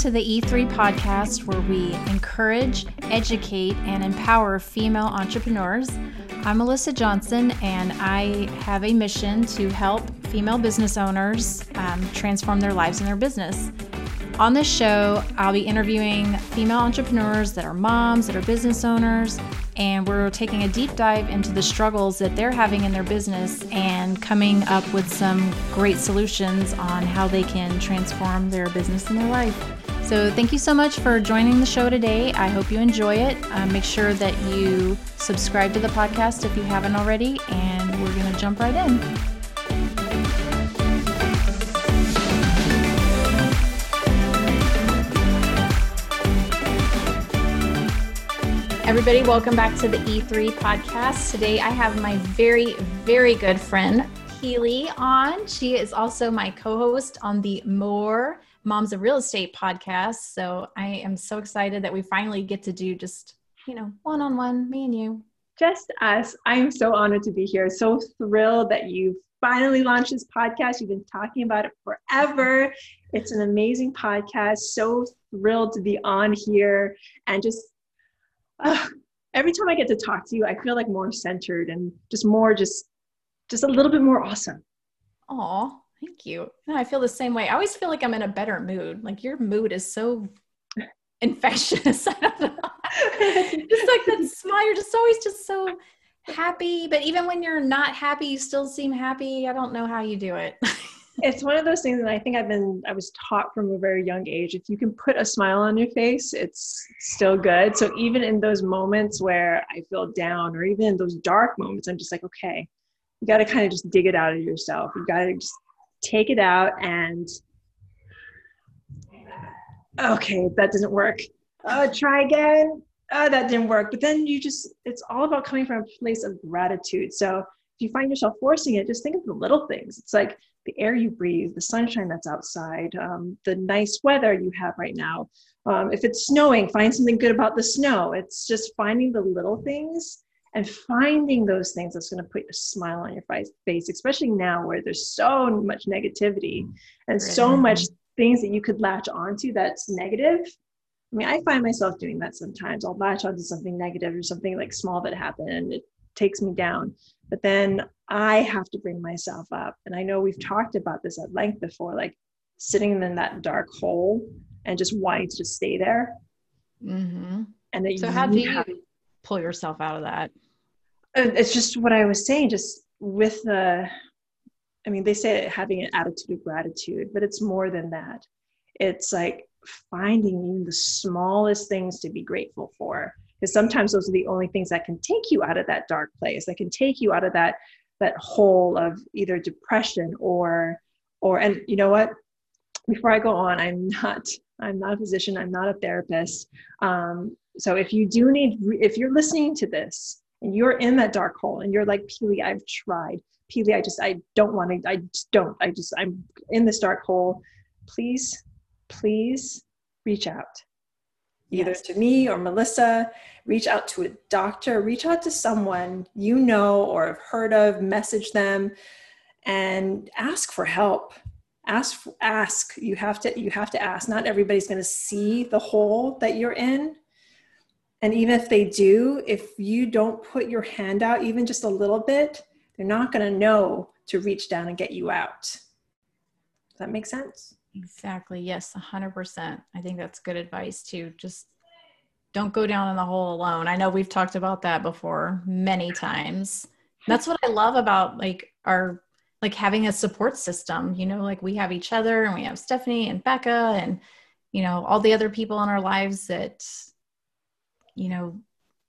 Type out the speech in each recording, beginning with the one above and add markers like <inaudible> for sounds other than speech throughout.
to the E3 podcast, where we encourage, educate, and empower female entrepreneurs. I'm Melissa Johnson, and I have a mission to help female business owners um, transform their lives and their business. On this show, I'll be interviewing female entrepreneurs that are moms, that are business owners, and we're taking a deep dive into the struggles that they're having in their business and coming up with some great solutions on how they can transform their business and their life. So, thank you so much for joining the show today. I hope you enjoy it. Uh, make sure that you subscribe to the podcast if you haven't already, and we're going to jump right in. Everybody, welcome back to the E3 podcast. Today I have my very, very good friend, Pili, on. She is also my co host on the More Moms of Real Estate podcast. So I am so excited that we finally get to do just, you know, one on one, me and you. Just us. I'm so honored to be here. So thrilled that you've finally launched this podcast. You've been talking about it forever. It's an amazing podcast. So thrilled to be on here and just uh, every time I get to talk to you, I feel like more centered and just more, just, just a little bit more awesome. Oh, thank you. I feel the same way. I always feel like I'm in a better mood. Like your mood is so <laughs> infectious. <laughs> I don't know. just like that <laughs> smile. You're just always just so happy. But even when you're not happy, you still seem happy. I don't know how you do it. it's one of those things that I think I've been I was taught from a very young age. If you can put a smile on your face, it's still good. So even in those moments where I feel down or even in those dark moments, I'm just like, okay, you got to kind of just dig it out of yourself. You got to just take it out and okay, that doesn't work. Oh, try again. Oh, that didn't work. But then you just it's all about coming from a place of gratitude. So if you find yourself forcing it, just think of the little things. It's like the air you breathe, the sunshine that's outside, um, the nice weather you have right now. Um, if it's snowing, find something good about the snow. It's just finding the little things and finding those things that's going to put a smile on your face, especially now where there's so much negativity and so much things that you could latch onto that's negative. I mean, I find myself doing that sometimes. I'll latch onto something negative or something like small that happened and it takes me down. But then I have to bring myself up. And I know we've talked about this at length before, like sitting in that dark hole and just wanting to just stay there. Mm-hmm. And that so, how do you have, pull yourself out of that? It's just what I was saying, just with the, I mean, they say having an attitude of gratitude, but it's more than that. It's like finding even the smallest things to be grateful for because sometimes those are the only things that can take you out of that dark place that can take you out of that that hole of either depression or or and you know what before i go on i'm not i'm not a physician i'm not a therapist um, so if you do need if you're listening to this and you're in that dark hole and you're like pili i've tried pili i just i don't want to i just don't i just i'm in this dark hole please please reach out either yes. to me or melissa reach out to a doctor, reach out to someone you know or have heard of, message them and ask for help. Ask ask. You have to you have to ask. Not everybody's going to see the hole that you're in. And even if they do, if you don't put your hand out even just a little bit, they're not going to know to reach down and get you out. Does that make sense? Exactly. Yes, 100%. I think that's good advice too. Just don't go down in the hole alone. I know we've talked about that before many times. That's what I love about like our like having a support system, you know, like we have each other and we have Stephanie and Becca and you know, all the other people in our lives that you know,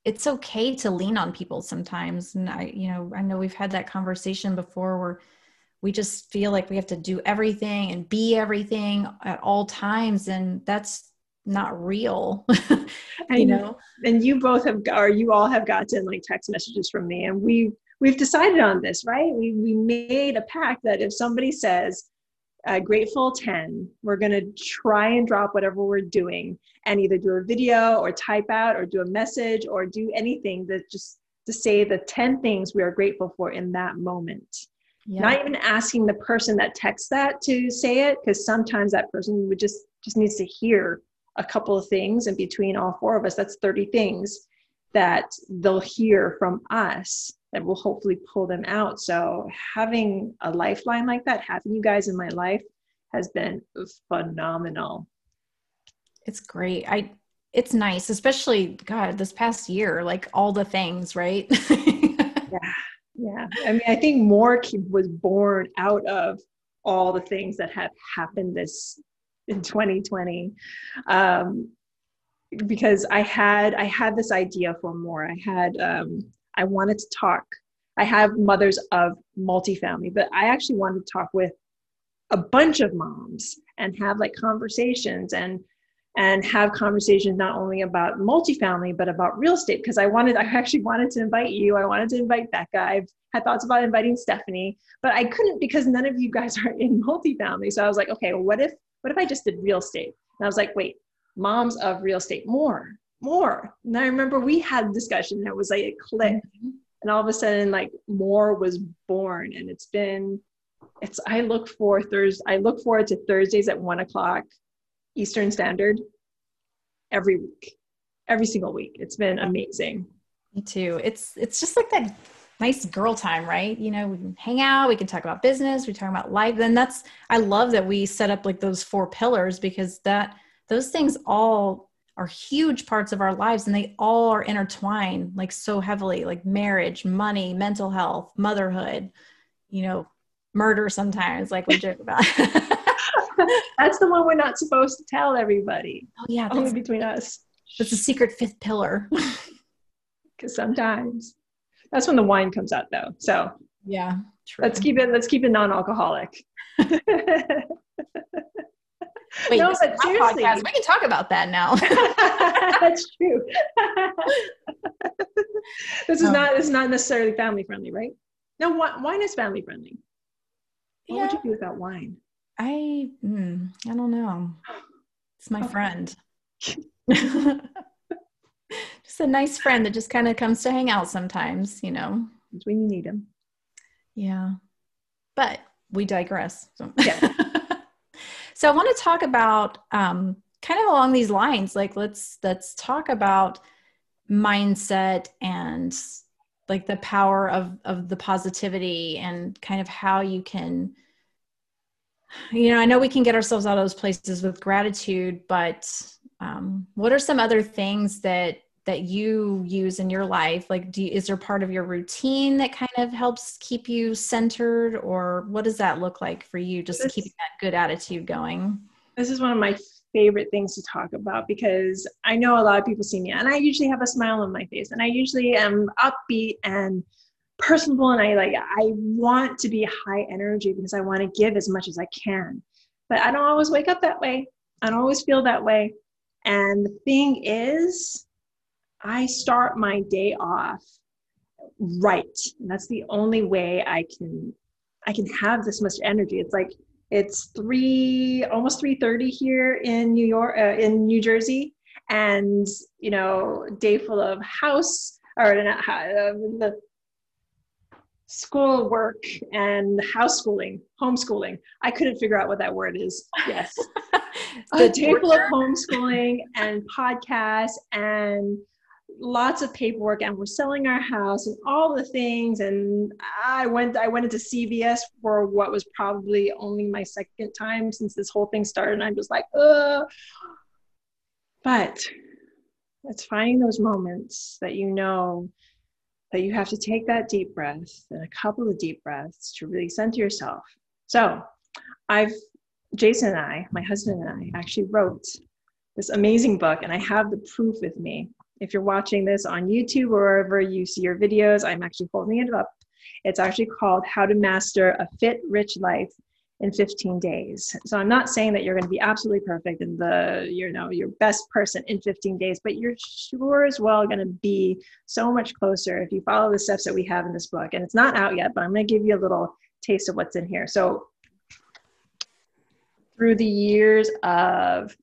it's okay to lean on people sometimes. And I you know, I know we've had that conversation before where we just feel like we have to do everything and be everything at all times and that's not real <laughs> you know? and you both have or you all have gotten like text messages from me and we we've decided on this right? We we made a pact that if somebody says uh, grateful 10 we're going to try and drop whatever we're doing and either do a video or type out or do a message or do anything that just to say the 10 things we are grateful for in that moment. Yeah. not even asking the person that texts that to say it because sometimes that person would just just needs to hear a couple of things and between all four of us. That's 30 things that they'll hear from us that will hopefully pull them out. So having a lifeline like that having you guys in my life has been phenomenal. It's great. I it's nice especially god this past year like all the things right? <laughs> Yeah yeah. I mean i think more was born out of all the things that have happened this in 2020 um, because i had i had this idea for more. I had um, i wanted to talk. I have mothers of multifamily but i actually wanted to talk with a bunch of moms and have like conversations and and have conversations not only about multifamily but about real estate because i wanted i actually wanted to invite you. I wanted to invite becca. I've had thoughts about inviting stephanie but i couldn't because none of you guys <laughs> are in multifamily. So i was like okay what if what if i just did real estate? And i was like wait moms of real estate more more and i remember we had a discussion and it was like it clicked mm-hmm. and all of a sudden like more was born and it's been it's i look for thursday i look forward to thursdays at one o'clock Eastern Standard every week, every single week. It's been amazing. Me too. It's it's just like that nice girl time, right? You know, we can hang out, we can talk about business, we talk about life. Then that's I love that we set up like those four pillars because that those things all are huge parts of our lives and they all are intertwined like so heavily like marriage money mental health motherhood you know murder sometimes like we joke about <laughs> that's the one we're not supposed to tell everybody. Oh yeah, only between us. That's a secret fifth pillar. <laughs> Because sometimes that's when the wine comes out, though. So yeah, true. let's keep it. Let's keep it non-alcoholic. <laughs> Wait, no, but seriously, podcast. we can talk about that now. <laughs> <laughs> That's true. <laughs> this is um, not this is not necessarily family friendly, right? No, wine is family friendly. What yeah. would you do without wine? I mm, I don't know. It's my okay. friend. just a nice friend that just kind of comes to hang out sometimes, you know. It's when you need him. Yeah. But we digress. So, yeah. So I want to talk about um, kind of along these lines. Like let's let's talk about mindset and like the power of of the positivity and kind of how you can you know, I know we can get ourselves out of those places with gratitude, but um, what are some other things that that you use in your life? Like, do you, is there part of your routine that kind of helps keep you centered, or what does that look like for you, just this, keeping that good attitude going? This is one of my favorite things to talk about because I know a lot of people see me, and I usually have a smile on my face, and I usually am upbeat and personable and I like I want to be high energy because I want to give as much as I can. But I don't always wake up that way. I don't always feel that way. And the thing is, I start my day off right. And that's the only way I can I can have this much energy. It's like it's three almost 3:30 here in New York uh, in New Jersey and you know day full of house or uh, the school work and house schooling, homeschooling. I couldn't figure out what that word is. Yes. <laughs> the table of homeschooling and podcasts and lots of paperwork and we're selling our house and all the things and i went i went into cvs for what was probably only my second time since this whole thing started and i'm just like Ugh. but it's finding those moments that you know that you have to take that deep breath and a couple of deep breaths to really center yourself. So, I've, Jason and I, my husband and I, actually wrote this amazing book, and I have the proof with me. If you're watching this on YouTube or wherever you see your videos, I'm actually holding it up. It's actually called How to Master a Fit, Rich Life in 15 days. So I'm not saying that you're going to be absolutely perfect and the you know your best person in 15 days, but you're sure as well going to be so much closer if you follow the steps that we have in this book. And it's not out yet, but I'm going to give you a little taste of what's in here. So through the years of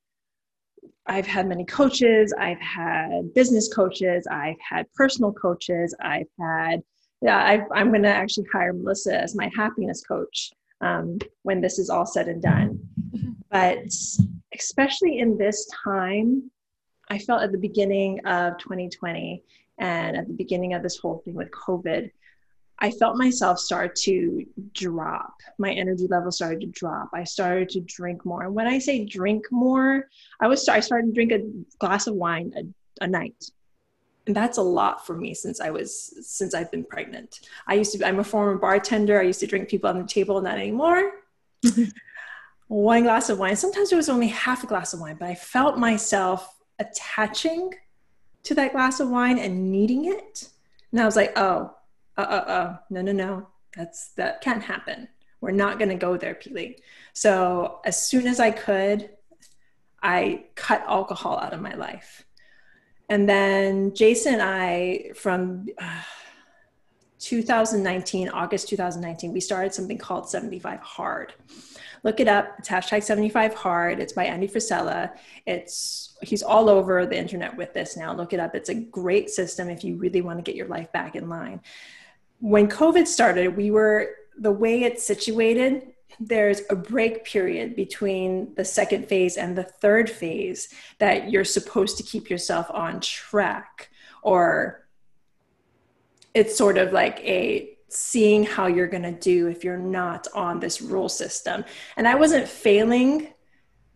I've had many coaches, I've had business coaches, I've had personal coaches, I've had yeah, i am going to actually hire Melissa as my happiness coach um, when this is all said and done. But especially in this time, I felt at the beginning of 2020 and at the beginning of this whole thing with COVID, I felt myself start to drop. My energy level started to drop. I started to drink more. And when I say drink more, I was I started to drink a glass of wine a, a night. And that's a lot for me since I was since I've been pregnant. I used to I'm a former bartender. I used to drink people on the table, not anymore. <laughs> one glass of wine. Sometimes it was only half a glass of wine, but I felt myself attaching to that glass of wine and needing it. And I was like, oh, uh, uh, uh, no, no, no, that's that can't happen. We're not going to go there, Pili. So as soon as I could, I cut alcohol out of my life. And then Jason and I, from uh, 2019, August 2019, we started something called 75 Hard. Look it up. It's hashtag 75 hard. It's by Andy Frisella. It's he's all over the internet with this now. Look it up. It's a great system if you really want to get your life back in line. When COVID started, we were the way it's situated, there's a break period between the second phase and the third phase that you're supposed to keep yourself on track or it's sort of like a seeing how you're going to do if you're not on this rule system. And I wasn't failing,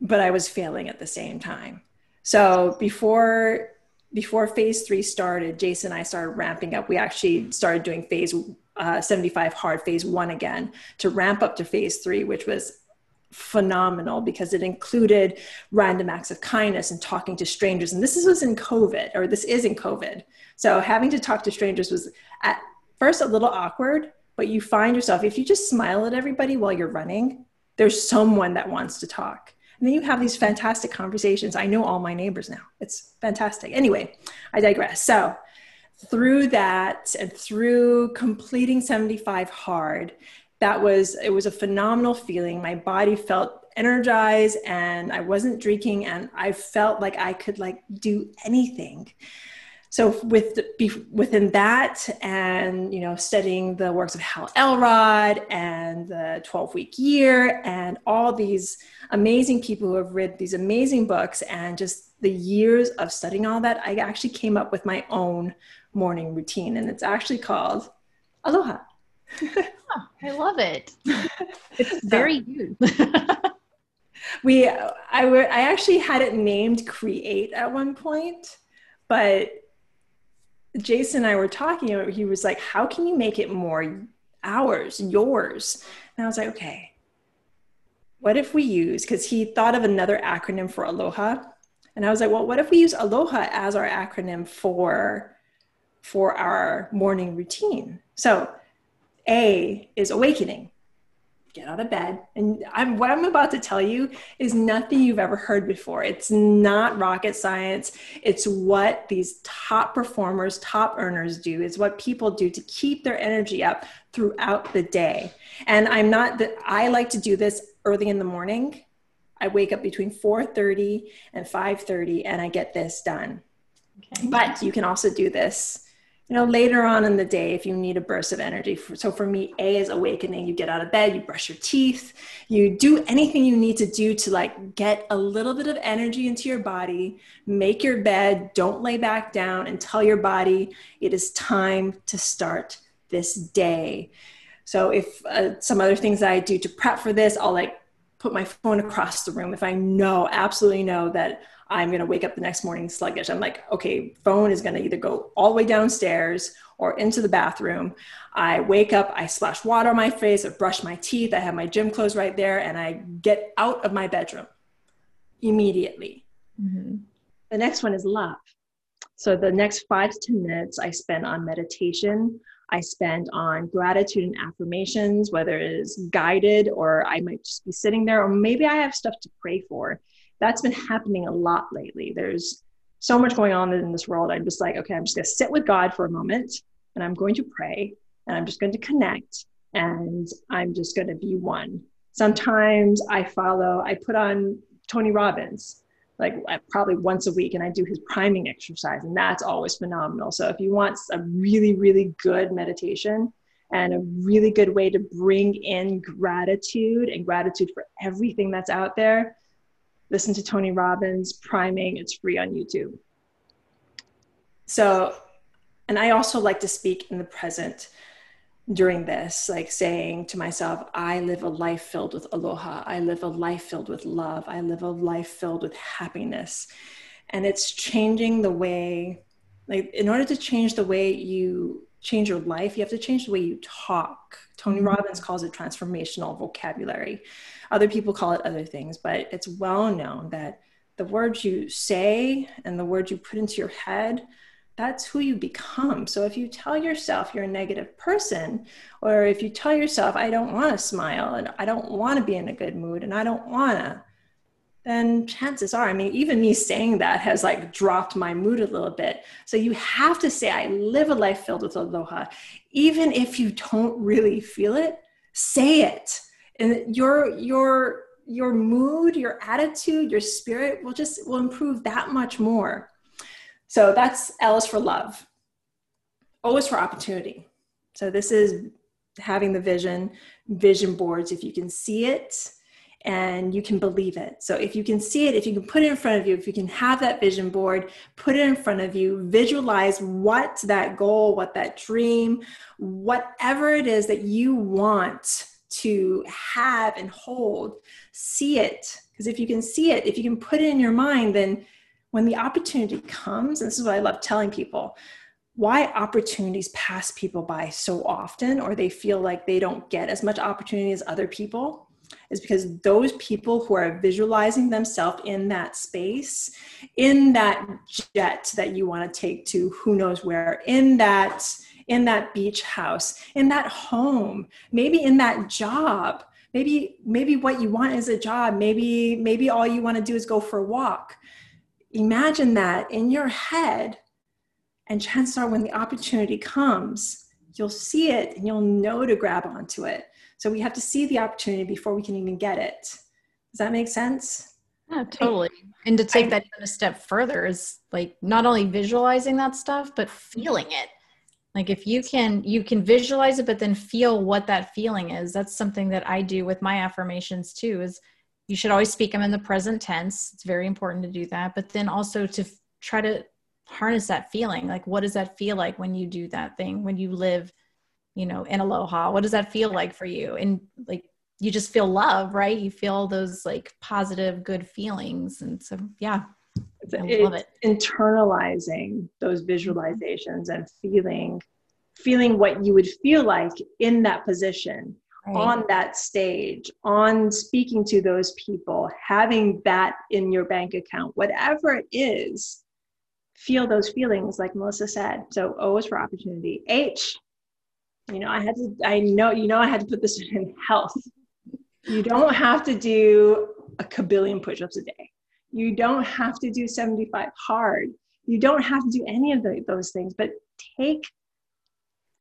but I was failing at the same time. So before before phase three started, Jason and I started ramping up. We actually started doing phase uh, 75 hard, phase one again, to ramp up to phase three, which was phenomenal because it included random acts of kindness and talking to strangers. And this was in COVID, or this is in COVID. So having to talk to strangers was at first a little awkward, but you find yourself, if you just smile at everybody while you're running, there's someone that wants to talk. And then you have these fantastic conversations. I know all my neighbors now. It's fantastic. Anyway, I digress. So, through that and through completing 75 hard, that was it was a phenomenal feeling. My body felt energized and I wasn't drinking and I felt like I could like do anything so with within that and you know studying the works of hal elrod and the 12 week year and all these amazing people who have read these amazing books and just the years of studying all that i actually came up with my own morning routine and it's actually called aloha. Oh, i love it. <laughs> It's very you. <laughs> We I, I actually had it named create at one point but Jason and I were talking about, he was like, How can you make it more ours, yours? And I was like, Okay, what if we use, because he thought of another acronym for Aloha. And I was like, Well, what if we use Aloha as our acronym for, for our morning routine? So A is awakening get out of bed. And I'm, what I'm about to tell you is nothing you've ever heard before. It's not rocket science. It's what these top performers, top earners do. It's what people do to keep their energy up throughout the day. And I'm not that I like to do this early in the morning. I wake up between 4:30 and 5:30 and I get this done. Okay. But you can also do this you know, later on in the day, if you need a burst of energy. So for me, A is awakening. You get out of bed, you brush your teeth, you do anything you need to do to like get a little bit of energy into your body, make your bed, don't lay back down and tell your body it is time to start this day. So if uh, some other things that I do to prep for this, I'll like put my phone across the room if I know, absolutely know that I'm going to wake up the next morning sluggish. I'm like, okay, phone is going to either go all the way downstairs or into the bathroom. I wake up, I splash water on my face, I brush my teeth, I have my gym clothes right there, and I get out of my bedroom immediately. Mm-hmm. The next one is love. So the next five to 10 minutes I spend on meditation. I spend on gratitude and affirmations, whether it is guided or I might just be sitting there, or maybe I have stuff to pray for that's been happening a lot lately. There's so much going on in this world. I'm just like, okay, I'm just going to sit with God for a moment and I'm going to pray and I'm just going to connect and I'm just going to be one. Sometimes I follow, I put on Tony Robbins like uh, probably once a week and I do his priming exercise and that's always phenomenal. So if you want a really, really good meditation and a really good way to bring in gratitude and gratitude for everything that's out there, listen to Tony Robbins priming. It's free on YouTube. So, and I also like to speak in the present during this, like saying to myself, I live a life filled with aloha. I live a life filled with love. I live a life filled with happiness. And it's changing the way, like, in order to change the way you change your life, you have to change the way you talk. Tony mm-hmm. Robbins calls it transformational vocabulary. Other people call it other things, but it's well known that the words you say and the words you put into your head that's who you become. So if you tell yourself you're a negative person, or if you tell yourself, I don't want to smile and I don't want to be in a good mood and I don't want to, then chances are, I mean, even me saying that has like dropped my mood a little bit. So you have to say, I live a life filled with aloha. Even if you don't really feel it, say it. And your, your, your mood, your attitude, your spirit will just will improve that much more. So that's L is for love. O is for opportunity. So this is having the vision, vision boards. If you can see it and you can believe it. So if you can see it, if you can put it in front of you, if you can have that vision board, put it in front of you, visualize what that goal, what that dream, whatever it is that you want to have and hold, see it. Because if you can see it, if you can put it in your mind, then when the opportunity comes, and this is what I love telling people, why opportunities pass people by so often, or they feel like they don't get as much opportunity as other people, is because those people who are visualizing themselves in that space, in that jet that you want to take to who knows where, in that in that beach house, in that home, maybe in that job, maybe maybe what you want is a job, maybe maybe all you want to do is go for a walk. Imagine that in your head and chances are when the opportunity comes you'll see it and you'll know to grab onto it. So we have to see the opportunity before we can even get it. Does that make sense? Yeah totally. And to take I, that even a step further is like not only visualizing that stuff but feeling it like if you can you can visualize it but then feel what that feeling is that's something that i do with my affirmations too is you should always speak them in the present tense. It's very important to do that. But then also to f- try to harness that feeling. Like, what does that feel like when you do that thing, when you live, you know, in aloha? What does that feel like for you? And like, you just feel love, right? You feel those like positive, good feelings. And so, yeah, I love it. Internalizing those mm-hmm. visualizations and feeling, feeling what you would feel like in that position right. on that stage, on speaking to those people, having that in your bank account, whatever it is, feel those feelings, like Melissa said. So O is for opportunity. H, you know, I had to, I know, you know, I had to put this <laughs> in health. You don't have to do a kabillion push ups a day. You don't have to do 75 hard. You don't have to do any of the, those things, but take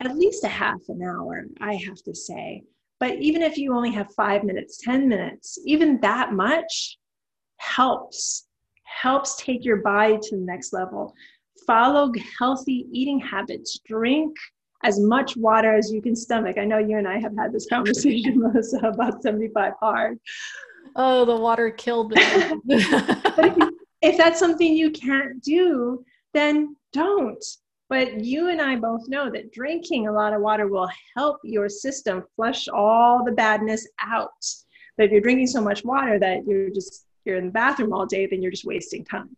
at least a half an hour, I have to say, but even if you only have five minutes, 10 minutes, even that much helps, helps take your body to the next level. Follow healthy eating habits, drink as much water as you can stomach. I know you and I have had this conversation, <laughs> Melissa, about 75 hard. Oh, the water killed me. <laughs> <laughs> if, if that's something you can't do, then don't. But you and I both know that drinking a lot of water will help your system flush all the badness out. But if you're drinking so much water that you're just you're in the bathroom all day, then you're just wasting time.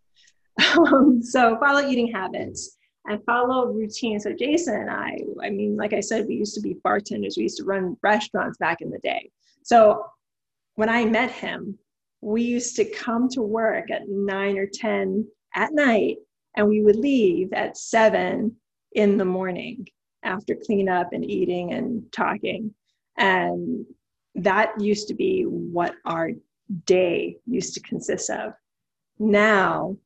<laughs> Um, so follow eating habits and follow routine. So Jason and I, I mean, like I said, we used to be bartenders. We used to run restaurants back in the day. So when I met him, we used to come to work at nine or 10 at night and we would leave at seven in the morning after cleanup and eating and talking. And that used to be what our day used to consist of. Now,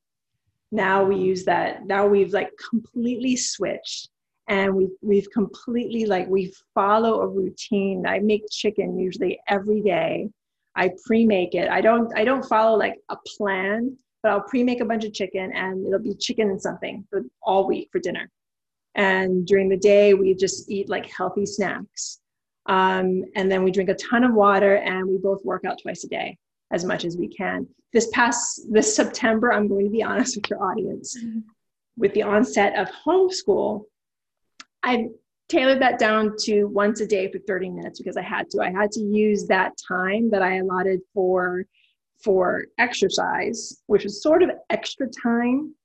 now we use that, now we've like completely switched and we we've completely like we follow a routine. I make chicken usually every day. I pre-make it. I don't I don't follow like a plan but I'll pre-make a bunch of chicken and it'll be chicken and something for all week for dinner. And during the day, we just eat like healthy snacks. Um, and then we drink a ton of water and we both work out twice a day. as much as we can. This past this September, I'm going to be honest with your audience. Mm-hmm. With the onset of homeschool, I tailored that down to once a day for 30 minutes because I had to. I had to use that time that I allotted for for exercise, which was sort of extra time,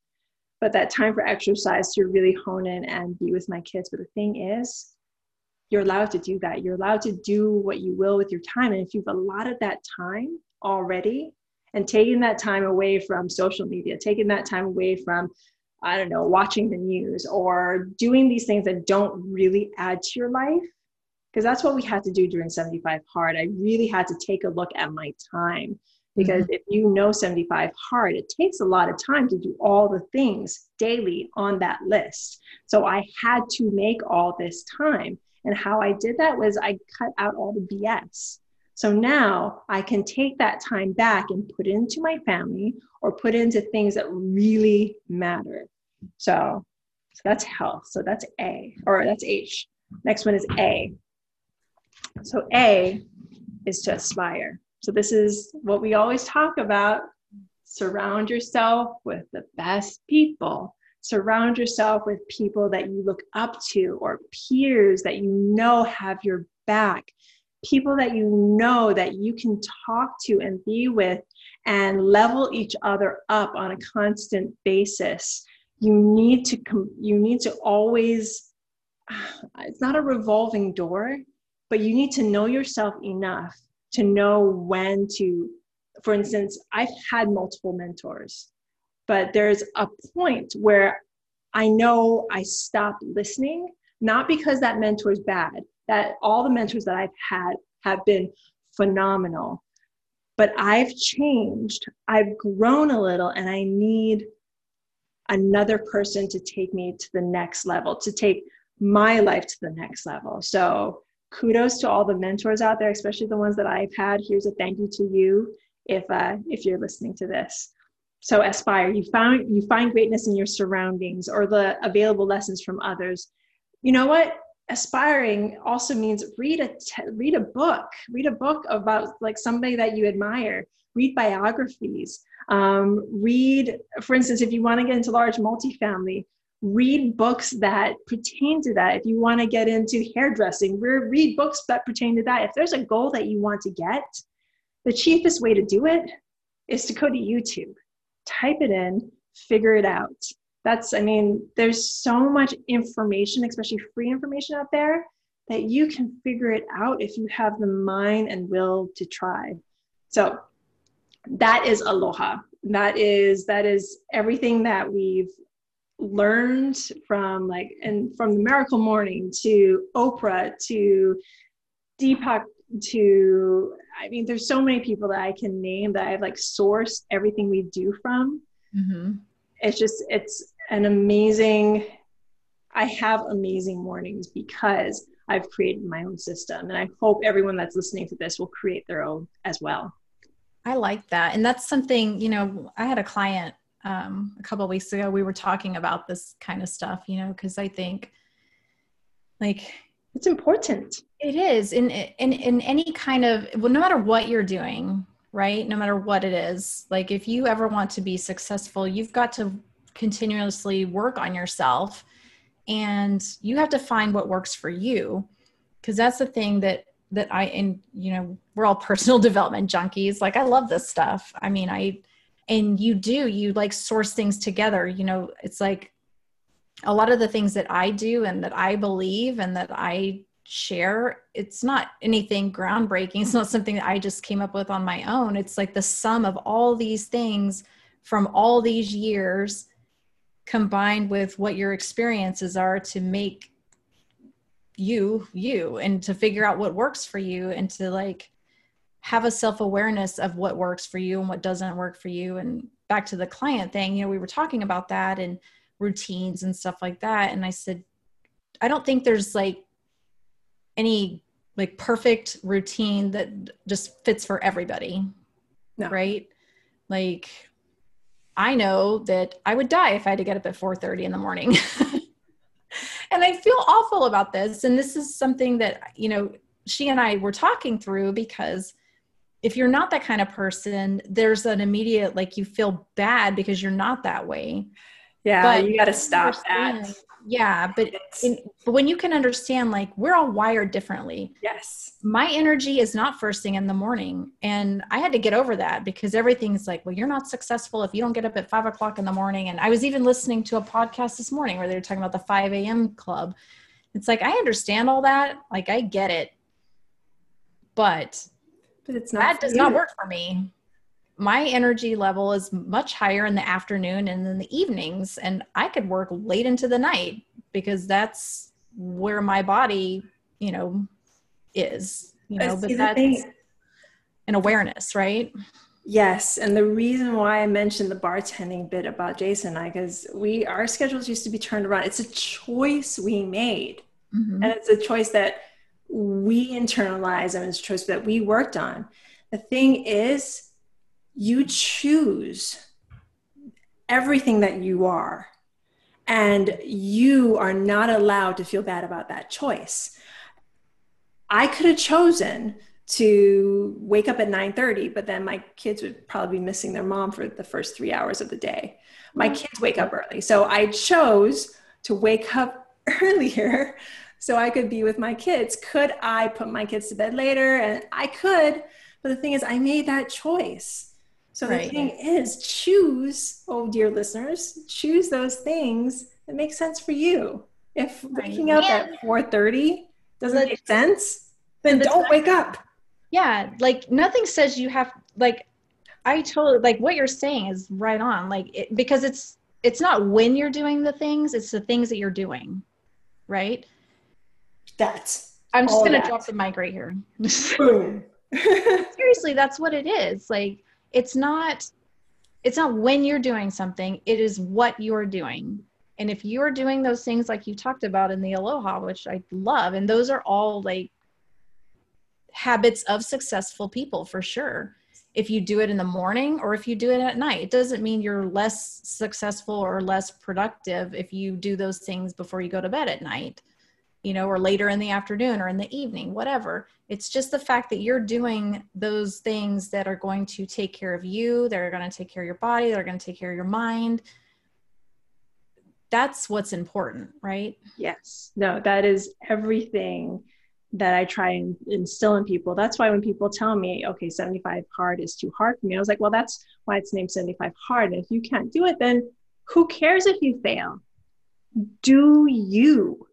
but that time for exercise to really hone in and be with my kids. But the thing is, you're allowed to do that. You're allowed to do what you will with your time. And if you've allotted that time already and taking that time away from social media, taking that time away from I don't know, watching the news or doing these things that don't really add to your life. Because that's what we had to do during 75 Hard. I really had to take a look at my time. Because mm-hmm. if you know 75 Hard, it takes a lot of time to do all the things daily on that list. So I had to make all this time. And how I did that was I cut out all the BS. So now I can take that time back and put it into my family or put it into things that really matter. So, so that's health. So that's A, or that's H. Next one is A. So A is to aspire. So this is what we always talk about. Surround yourself with the best people. Surround yourself with people that you look up to or peers that you know have your back people that you know that you can talk to and be with and level each other up on a constant basis you need to you need to always <sighs> it's not a revolving door but you need to know yourself enough to know when to for instance i've had multiple mentors but there's a point where i know i stop listening not because that mentor is bad that all the mentors that I've had have been phenomenal. But I've changed, I've grown a little, and I need another person to take me to the next level, to take my life to the next level. So kudos to all the mentors out there, especially the ones that I've had. Here's a thank you to you if uh, if you're listening to this. So aspire. You found you find greatness in your surroundings or the available lessons from others. You know what? aspiring also means read a te- read a book read a book about like somebody that you admire read biographies um, read for instance if you want to get into large multifamily read books that pertain to that. If you want to get into hairdressing read books that pertain to that. If there's a goal that you want to get the cheapest way to do it is to go to youtube type it in figure it out. That's i mean there's so much information especially free information out there that you can figure it out if you have the mind and will to try. So that is aloha. That is that is everything that we've learned from like and from the miracle morning to oprah to deepak to i mean there's so many people that i can name that i've like sourced everything we do from. Mm-hmm. it's just it's an amazing i have amazing mornings because i've created my own system and i hope everyone that's listening to this will create their own as well i like that. And that's something you know i had a client um, a couple weeks ago we were talking about this kind of stuff you know because i think like it's important. It is. In, in in any kind of well no matter what you're doing right? No matter what it is like if you ever want to be successful you've got to continuously work on yourself and you have to find what works for you. Because that's the thing that that i and you know we're all <laughs> personal development junkies. Like i love this stuff. I mean i and you do you like source things together. You know it's like a lot of the things that i do and that i believe and that i share it's not anything groundbreaking. <laughs> It's not something that i just came up with on my own. It's like the sum of all these things from all these years combined with what your experiences are to make you you and to figure out what works for you and to like have a self-awareness of what works for you and what doesn't work for you and back to the client thing you know we were talking about that and routines and stuff like that and i said i don't think there's like any like perfect routine that just fits for everybody no. right like I know that I would die if I had to get up at 4:30 in the morning. <laughs> and I feel awful about this and this is something that you know she and I were talking through because if you're not that kind of person, there's an immediate like you feel bad because you're not that way. Yeah, but you got to stop that. Yeah, but in, but when you can understand like we're all wired differently. Yes. My energy is not first thing in the morning, and I had to get over that because everything's like, well, you're not successful if you don't get up at five o'clock in the morning. And I was even listening to a podcast this morning where they were talking about the five a.m. club. It's like I understand all that, like I get it, but but it's not that does you. not work for me my energy level is much higher in the afternoon and in the evenings and i could work late into the night because that's where my body you know is you know but that's an awareness right? Yes and the reason why i mentioned the bartending bit about jason and i because we our schedules used to be turned around. It's a choice we made mm-hmm. and it's a choice that we internalize and it's a choice that we worked on. The thing is you choose everything that you are and you are not allowed to feel bad about that choice. I could have chosen to wake up at 9:30 but then my kids would probably be missing their mom for the first 3 hours of the day. My mm-hmm. kids wake up early. So i chose to wake up <laughs> earlier so i could be with my kids. Could i put my kids to bed later? And i could but the thing is i made that choice so right. the thing is, choose, oh dear listeners, choose those things that make sense for you. If waking up at 4:30 doesn't make sense, then the don't time, wake up. Yeah, like nothing says you have like I totally like what you're saying is right on. Like it, because it's it's not when you're doing the things, it's the things that you're doing. Right? That's I'm just going to drop the mic right here. <laughs> Boom. <laughs> Seriously, that's what it is. Like it's not it's not when you're doing something it is what you're doing. And if you're doing those things like you talked about in the aloha which i love and those are all like habits of successful people for sure. If you do it in the morning or if you do it at night it doesn't mean you're less successful or less productive if you do those things before you go to bed at night you know, or later in the afternoon or in the evening, whatever. It's just the fact that you're doing those things that are going to take care of you, that are going to take care of your body, that are going to take care of your mind. That's what's important, right? Yes. No, that is everything that I try and instill in people. That's why when people tell me, okay, 75 hard is too hard for me, I was like, well, that's why it's named 75 hard. And if you can't do it, then who cares if you fail? Do you?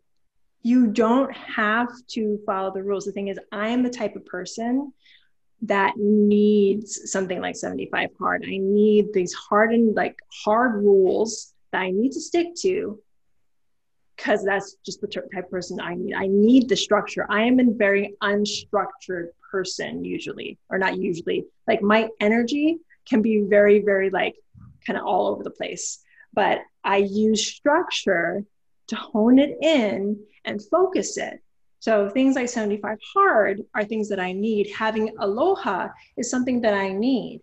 You don't have to follow the rules. The thing is, I am the type of person that needs something like 75 hard. I need these hardened, like hard rules that I need to stick to because that's just the type of person I need. I need the structure. I am a very unstructured person usually, or not usually. Like my energy can be very, very like kind of all over the place. But I use structure to hone it in and focus it. So things like 75 hard are things that I need. Having aloha is something that I need.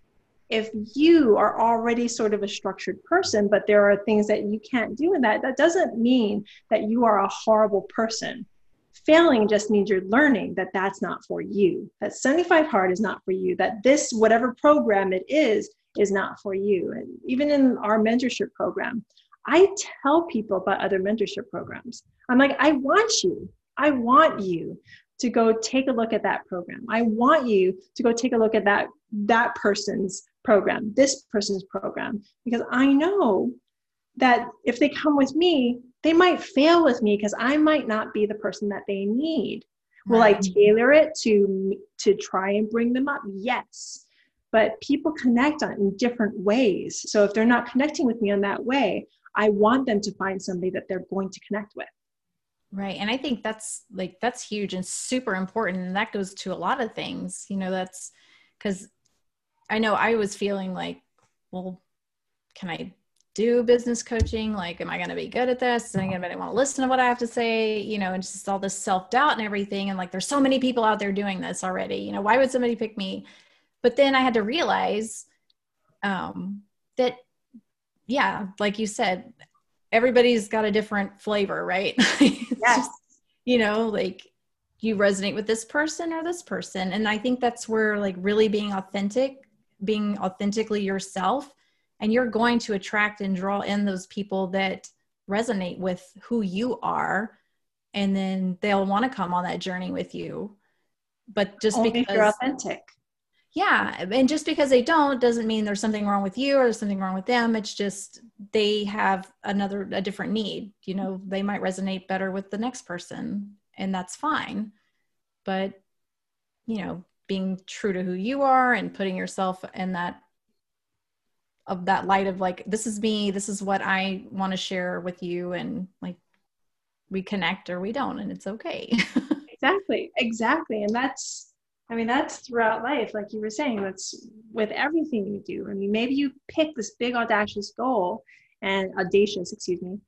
If you are already sort of a structured person, but there are things that you can't do in that, that doesn't mean that you are a horrible person. Failing just means you're learning that that's not for you. That 75 hard is not for you. That this, whatever program it is, is not for you. And even in our mentorship program, I tell people about other mentorship programs. I'm like, I want you, I want you to go take a look at that program. I want you to go take a look at that that person's program, this person's program, because I know that if they come with me, they might fail with me because I might not be the person that they need. Will I tailor it to to try and bring them up? Yes. But people connect on in different ways. So if they're not connecting with me on that way, I want them to find somebody that they're going to connect with. Right. And I think that's like, that's huge and super important. And that goes to a lot of things, you know, that's because I know I was feeling like, well, can I do business coaching? Like, am I going to be good at this? Is anybody want to listen to what I have to say? You know, and just all this self doubt and everything. And like, there's so many people out there doing this already. You know, why would somebody pick me? But then I had to realize um, that yeah, like you said, everybody's got a different flavor, right? <laughs> yes. you know, like you resonate with this person or this person and i think that's where like really being authentic being authentically yourself and you're going to attract and draw in those people that resonate with who you are and then they'll want to come on that journey with you but just Only because you're authentic yeah and just because they don't doesn't mean there's something wrong with you or there's something wrong with them. It's just they have another a different need you know they might resonate better with the next person and that's fine. But you know being true to who you are and putting yourself in that of that light of like this is me this is what i want to share with you and like we connect or we don't and it's okay. <laughs> Exactly exactly and that's i mean that's throughout life like you were saying that's with everything you do. I mean maybe you pick this big audacious goal and audacious excuse me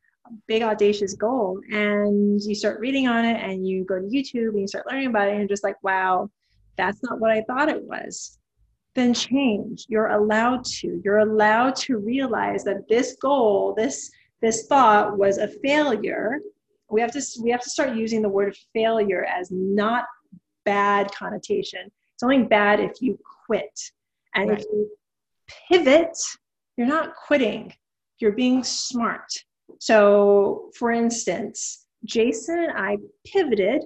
big audacious goal and you start reading on it and you go to youtube and you start learning about it and you're just like wow that's not what i thought it was. Then change. You're allowed to. You're allowed to realize that this goal this this thought was a failure. We have to we have to start using the word failure as not bad connotation. It's only bad if you quit. And right. if you pivot you're not quitting. You're being smart. So for instance jason and i pivoted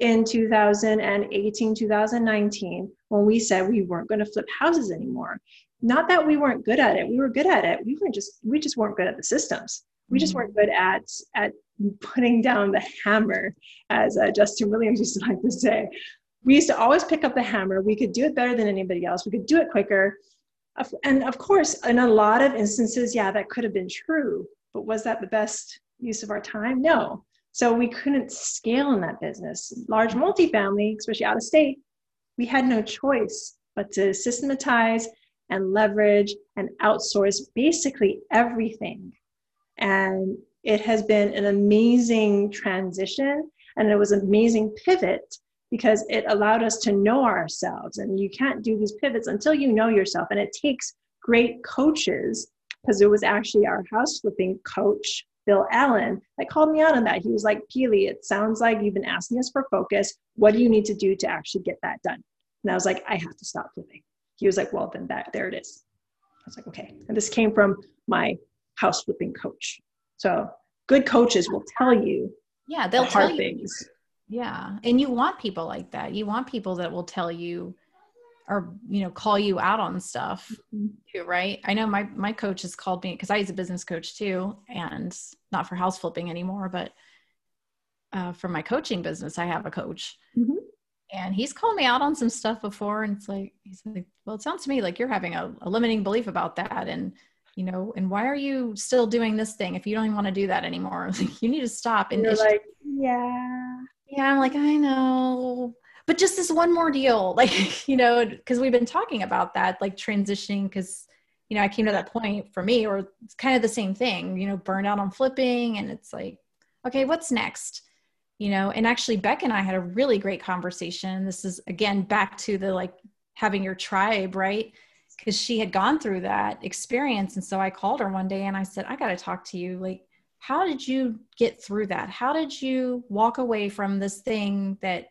in 2018 2019 when we said we weren't going to flip houses anymore. Not that we weren't good at it. We were good at it. We weren't just we just weren't good at the systems. We just mm-hmm. weren't good at at putting down the hammer, as uh, Justin Williams used to like to say. We used to always pick up the hammer. We could do it better than anybody else. We could do it quicker. And of course, in a lot of instances, yeah, that could have been true. But was that the best use of our time? No. So we couldn't scale in that business. Large multifamily, especially out of state, we had no choice but to systematize and leverage and outsource basically everything. And it has been an amazing transition and it was an amazing pivot because it allowed us to know ourselves. And you can't do these pivots until you know yourself. And it takes great coaches because it was actually our house flipping coach bill allen that called me out on that. He was like Pili it sounds like you've been asking us for focus. What do you need to do to actually get that done? And i was like i have to stop flipping. He was like well then that there it is. I was like okay. And this came from my house flipping coach so good coaches will tell you yeah they'll the tell you. things. Yeah and you want people like that. You want people that will tell you or you know call you out on stuff mm-hmm. too, right? I know my my coach has called me because i was a business coach too and not for house flipping anymore but uh, for my coaching business i have a coach. Mm-hmm. and he's called me out on some stuff before and it's like he's like well it sounds to me like you're having a, a limiting belief about that and you know and why are you still doing this thing if you don't even want to do that anymore? <laughs> Like you need to stop and you're like yeah. Yeah i'm like i know. But just this one more deal <laughs> like you know because we've been talking about that like transitioning because you know i came to that point for me or it's kind of the same thing you know burned out on flipping and it's like okay what's next? You know and actually beck and i had a really great conversation. This is again back to the like having your tribe right because she had gone through that experience. And so I called her one day and I said, I got to talk to you. Like, how did you get through that? How did you walk away from this thing that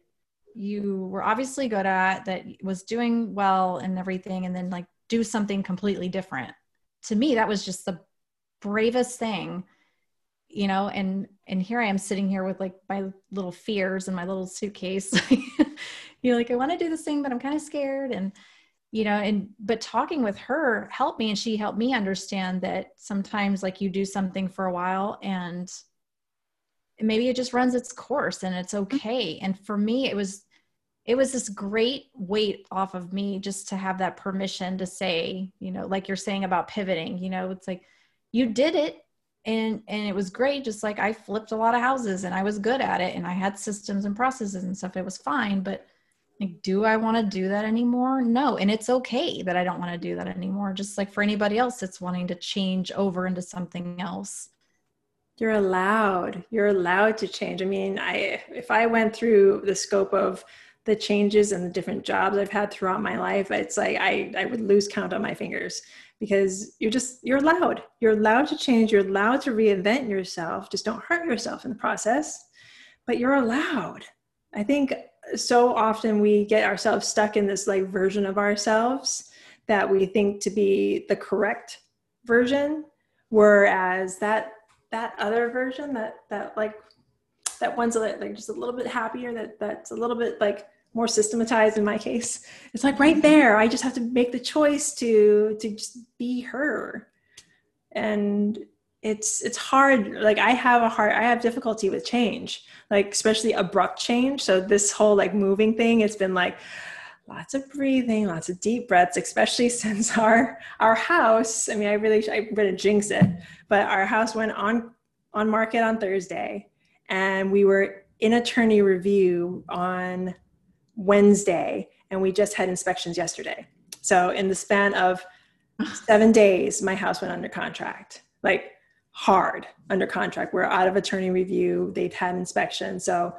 you were obviously good at, that was doing well and everything, and then like do something completely different? To me, that was just the bravest thing you know and and here i am sitting here with like my little fears and my little suitcase <laughs> you know like i want to do this thing but i'm kind of scared and you know and but talking with her helped me and she helped me understand that sometimes like you do something for a while and maybe it just runs its course and it's mm-hmm. okay and for me it was it was this great weight off of me just to have that permission to say you know like you're saying about pivoting you know it's like you did it and and it was great just like i flipped a lot of houses and i was good at it and i had systems and processes and stuff it was fine but like do i want to do that anymore? No and it's okay that i don't want to do that anymore. Just like for anybody else that's wanting to change over into something else. You're allowed you're allowed to change. I mean i if i went through the scope of the changes and the different jobs i've had throughout my life it's like i i would lose count on my fingers because you're just you're allowed. You're allowed to change you're allowed to reinvent yourself. Just don't hurt yourself in the process but you're allowed. I think so often we get ourselves stuck in this like version of ourselves that we think to be the correct version whereas that that other version that that like that one's like, just a little bit happier that that's a little bit like more systematized in my case. It's like right there i just have to make the choice to to just be her. And it's it's hard like i have a hard i have difficulty with change like especially abrupt change so this whole like moving thing it's been like lots of breathing lots of deep breaths especially <laughs> since our our house i mean i really i'm gonna jinx it but our house went on on market on thursday and we were in attorney review on Wednesday, and we just had inspections yesterday. So in the span of <sighs> seven days, my house went under contract, like hard under contract. We're out of attorney review. They've had inspection, so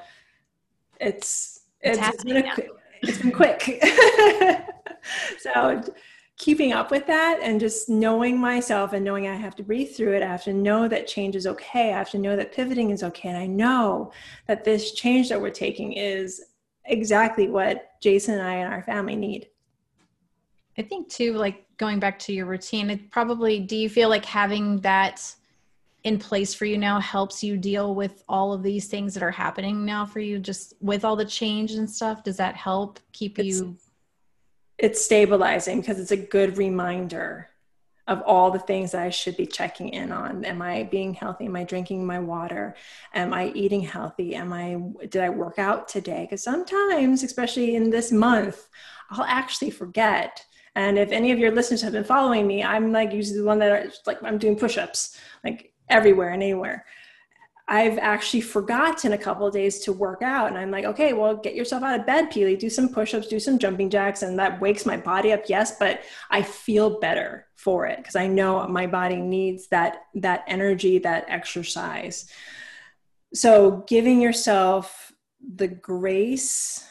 it's it's, it's been, a, it's been quick. <laughs> so keeping up with that and just knowing myself and knowing I have to breathe through it. I have to know that change is okay. I have to know that pivoting is okay. And I know that this change that we're taking is exactly what Jason and I and our family need. I think too, like going back to your routine, it probably do you feel like having that in place for you now helps you deal with all of these things that are happening now for you just with all the change and stuff does that help keep it's, you it's stabilizing because it's a good reminder of all the things that I should be checking in on. Am I being healthy? Am I drinking my water? Am I eating healthy? Am I did I work out today? Because sometimes, especially in this month, I'll actually forget. And if any of your listeners have been following me, I'm like usually the one that are, like I'm doing push-ups like everywhere and anywhere. I've actually forgotten a couple days to work out. And I'm like, okay, well, get yourself out of bed, Pili, do some push ups, do some jumping jacks. And that wakes my body up, yes, but I feel better for it because I know my body needs that, that energy, that exercise. So giving yourself the grace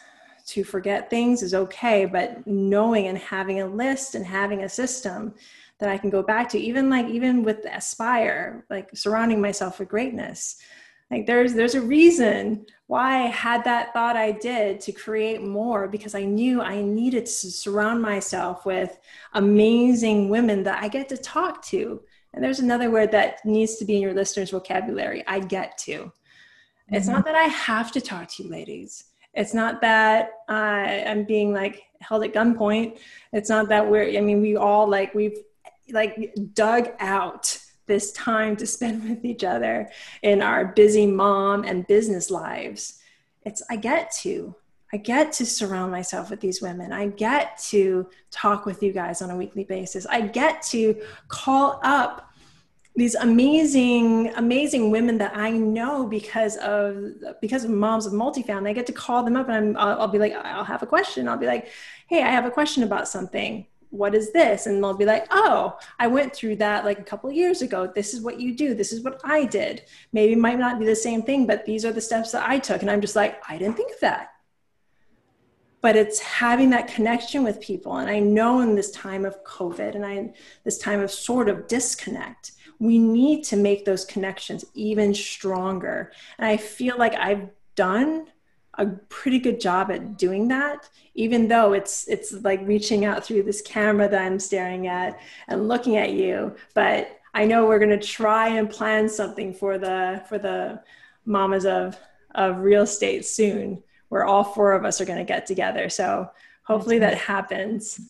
to forget things is okay, but knowing and having a list and having a system that I can go back to, even like even with Aspire, like surrounding myself with greatness. Like there's there's a reason why I had that thought I did to create more because I knew I needed to surround myself with amazing women that I get to talk to. And there's another word that needs to be in your listeners' vocabulary. I get to. Mm-hmm. It's not that I have to talk to you, ladies. It's not that uh, I'm being like held at gunpoint. It's not that we're. I mean, we all like we've like dug out this time to spend <laughs> with each other in our busy mom and business lives. It's i get to i get to surround myself with these women. I get to talk with you guys on a weekly basis. I get to call up these amazing amazing women that i know because of because of moms of multifamily. I get to call them up and I'm, I'll, I'll be like i'll have a question. I'll be like hey i have a question about something what is this? And they'll be like, oh, I went through that like a couple years ago. This is what you do. This is what I did. Maybe it might not be the same thing, but these are the steps that I took. And I'm just like, I didn't think of that. But it's having that connection with people. And I know in this time of COVID and I this time of sort of disconnect, we need to make those connections even stronger. And I feel like I've done a pretty good job at doing that even though it's it's like reaching out through this camera that i'm staring at and looking at you. But i know we're going to try and plan something for the for the mamas of of real estate soon where all four of us are going to get together. So hopefully that happens. <laughs>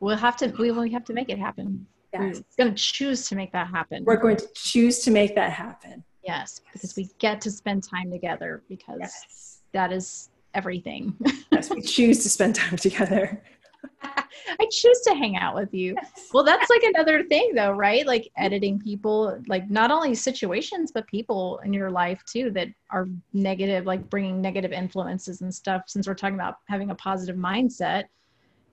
We'll have to we will have to make it happen. Yes. we're going to choose to make that happen. We're going to choose to make that happen. Yes because we get to spend time together because yes that is everything. yes, we choose to spend time together. <laughs> I choose to hang out with you. Yes. Well, that's like another thing though, right? Like editing people, like not only situations, but people in your life too that are negative, like bringing negative influences and stuff. Since we're talking about having a positive mindset,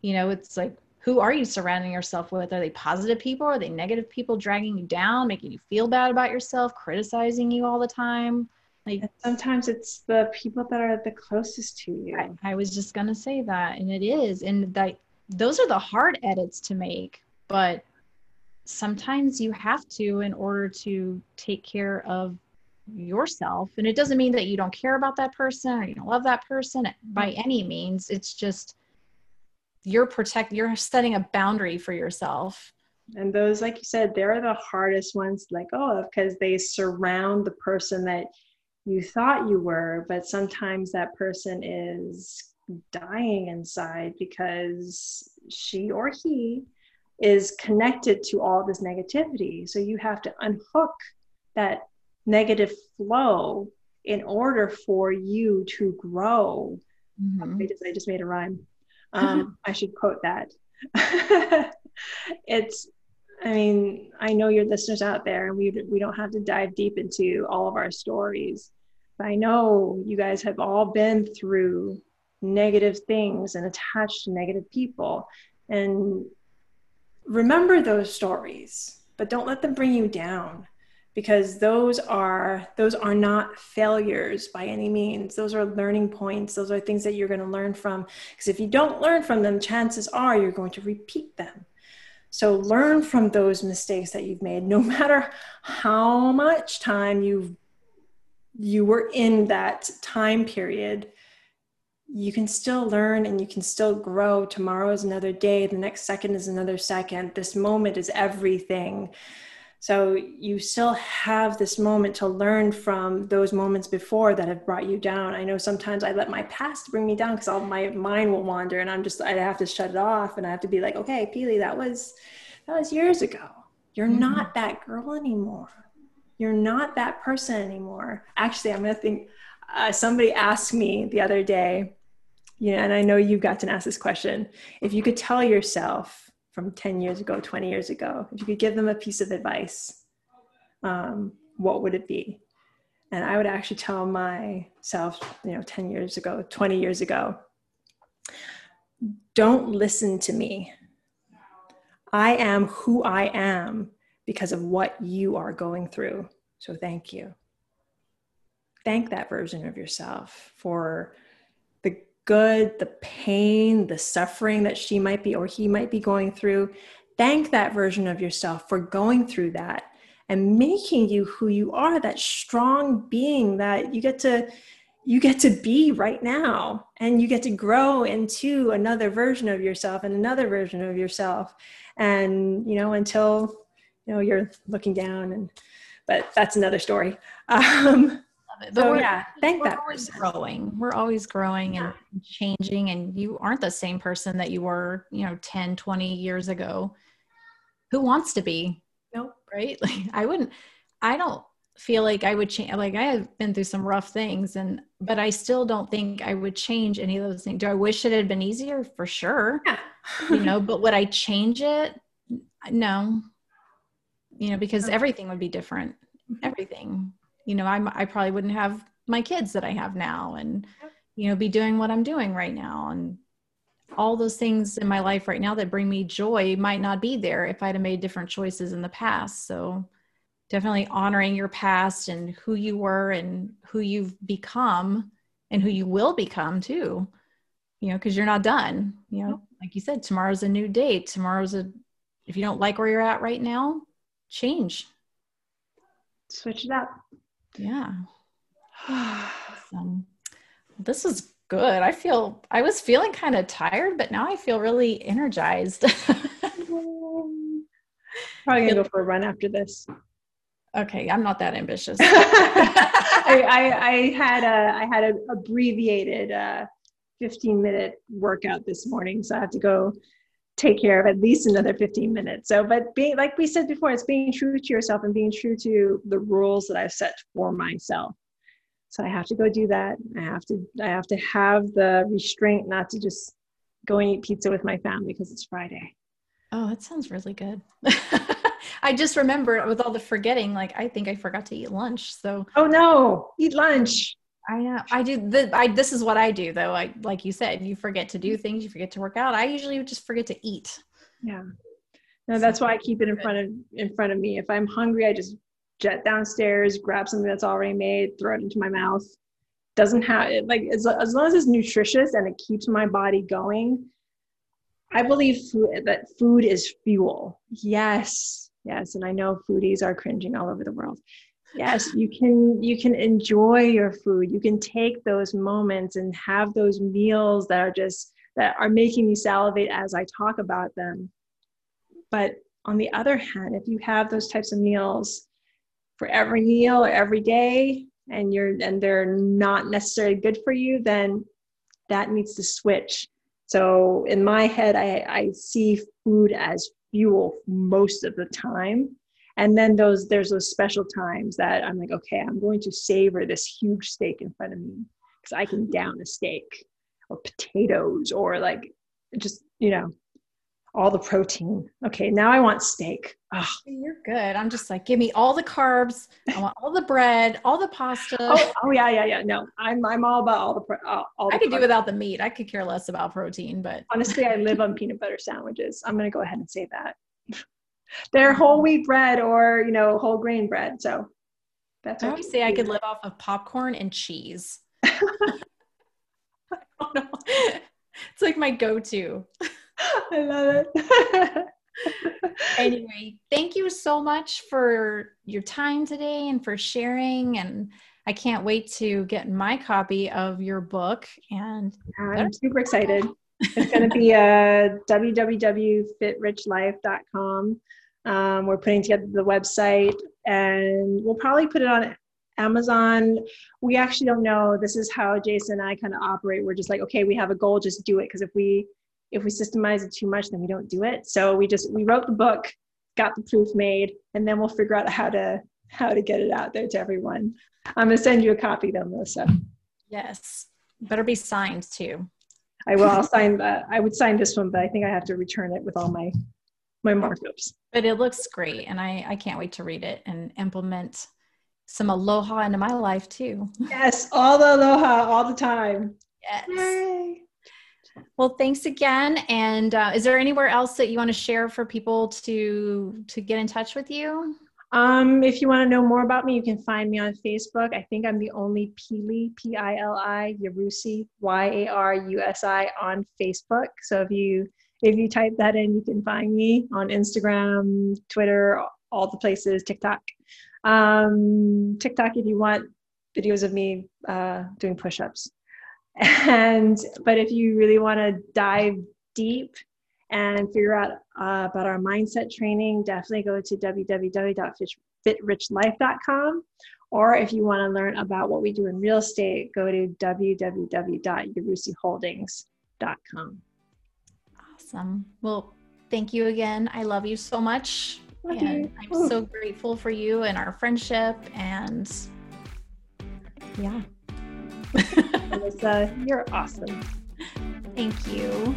you know, it's like, who are you surrounding yourself with? Are they positive people? Are they negative people dragging you down, making you feel bad about yourself, criticizing you all the time? Like sometimes it's the people that are the closest to you. I, I was just gonna say that, and it is, and that those are the hard edits to make, but sometimes you have to in order to take care of yourself and it doesn't mean that you don't care about that person or you don't love that person by Mm-hmm. any means it's just you're protect you're setting a boundary for yourself and those like you said they're the hardest ones go of because they surround the person that you thought you were but sometimes that person is dying inside because she or he is connected to all this negativity so you have to unhook that negative flow in order for you to grow Mhm. I just, I just made a rhyme. <laughs> Um, I should quote that. <laughs> it's, I mean, I know your listeners out there, and we we don't have to dive deep into all of our stories, but I know you guys have all been through negative things and attached to negative people, and remember those stories, but don't let them bring you down because those are those are not failures by any means. Those are learning points. Those are things that you're going to learn from because if you don't learn from them chances are you're going to repeat them so learn from those mistakes that you've made. No <laughs> matter how much time you you were in that time period you can still learn and you can still grow. Tomorrow is another day. The next second is another second. This moment is everything so you still have this moment to learn from those moments before that have brought you down. I know sometimes I let my past bring me down because all my mind will wander and I'm just I have to shut it off and I have to be like, okay, Pili, that was that was years ago. You're Mhm. not that girl anymore. You're not that person anymore. Actually, I'm gonna think. Uh, somebody asked me the other day, yeah, and I know you got to ask this question. If you could tell yourself from 10 years ago, 20 years ago, if you could give them a piece of advice, um, what would it be? And I would actually tell myself, you know, 10 years ago, 20 years ago, don't listen to me. I am who I am because of what you are going through. So thank you. Thank that version of yourself for good, the pain, the suffering that she might be or he might be going through. Thank that version of yourself for going through that and making you who you are, that strong being that you get to you get to be right now and you get to grow into another version of yourself and another version of yourself and you know until you know you're looking down and but that's another story <laughs> um But we're, yeah thank we're that always person. growing. We're always growing and changing, and you aren't the same person that you were, you know, 10, 20 years ago. Who wants to be? Nope. Right? <laughs> Like, I wouldn't, I don't feel like I would change. Like, I have been through some rough things, and, but I still don't think I would change any of those things. Do I wish it had been easier? For sure. yeah you know, but would I change it? No. You know, because everything would be different. Mhm. Everything. You know, I'm I probably wouldn't have my kids that I have now and you know, be doing what I'm doing right now and all those things in my life right now that bring me joy might not be there if I'd have made different choices in the past. So definitely honoring your past and who you were and who you've become and who you will become too. You know, because you're not done. You know, like you said, tomorrow's a new day. Tomorrow's a if you don't like where you're at right now, change. switch it up Yeah. <sighs> Awesome. This is good. I feel I was feeling kind of tired, but now I feel really energized. <laughs> probably gonna go for a run after this okay, I'm not that ambitious. <laughs> I, I, I had a I had an abbreviated uh, 15 minute workout this morning, so I have to go take care of at least another 15 minutes. So, but being like we said before, it's being true to yourself and being true to the rules that I've set for myself. So I have to go do that. I have to I have to have the restraint not to just go and eat pizza with my family because it's Friday. Oh, that sounds really good. <laughs> I just remembered with all the forgetting, like I think I forgot to eat lunch. So Oh no, eat lunch. I know I do the I this is what I do though. I like you said, you forget to do mm-hmm. things, you forget to work out. I usually just forget to eat. Yeah. No, that's why I keep it in front of in front of me. If I'm hungry, I just jet downstairs, grab something that's already made, throw it into my mouth. Doesn't have it like as, as long as it's nutritious and it keeps my body going. I believe food, that food is fuel. Yes, yes, and I know foodies are cringing all over the world. Yes you can you can enjoy your food. You can take those moments and have those meals that are just that are making me salivate as i talk about them. But on the other hand if you have those types of meals for every meal or every day and you're and they're not necessarily good for you then that needs to switch. So in my head i, I see food as fuel most of the time and then those there's those special times that i'm like okay i'm going to savor this huge steak in front of me because i can down a steak or potatoes or like just you know all the protein. Okay now i want steak. Ugh. you're good. I'm just like give me all the carbs. I want all the bread all the pasta. Oh, oh yeah yeah yeah. No i'm i'm all about all the pro- all, all i the could do without the meat. I could care less about protein but honestly i live on peanut butter sandwiches. I'm going to go ahead and say that they're whole wheat bread or you know whole grain bread. So that's. I would say I could live off of popcorn and cheese. <laughs> <laughs> I don't know. It's like my go-to. I love it. <laughs> anyway, thank you so much for your time today and for sharing. And I can't wait to get my copy of your book. And I'm super excited. It's going to be a uh, www.fitrich.life.com. Um, we're putting together the website and we'll probably put it on Amazon. We actually don't know. This is how Jason and I kind of operate. We're just like, okay, we have a goal, just do it. Because if we if we systemize it too much, then we don't do it. So we just we wrote the book, got the proof made, and then we'll figure out how to how to get it out there to everyone. I'm gonna send you a copy though, Melissa. Yes, better be signed too. I will. I'll sign. I would sign this one, but I think I have to return it with all my my markups. But it looks great, and I I can't wait to read it and implement some aloha into my life too. Yes, all the aloha all the time. Yes. Yay. Well, thanks again. And uh, is there anywhere else that you want to share for people to to get in touch with you? Um, if you want to know more about me, you can find me on Facebook. I think I'm the only Pili, P I L I, Yarusi, Y A R U S I on Facebook. So if you if you type that in, you can find me on Instagram, Twitter, all the places, TikTok. Um, TikTok, if you want videos of me uh, doing push-ups. And but if you really want to dive deep and figure out uh, about our mindset training, definitely go to www.fitrich.life.com. Or if you want to learn about what we do in real estate, go to www.yarusiholdings.com. Awesome. Well, thank you again. I love you so much. and I'm so grateful for you and our friendship. And yeah. <laughs> Melissa, you're awesome. Thank you.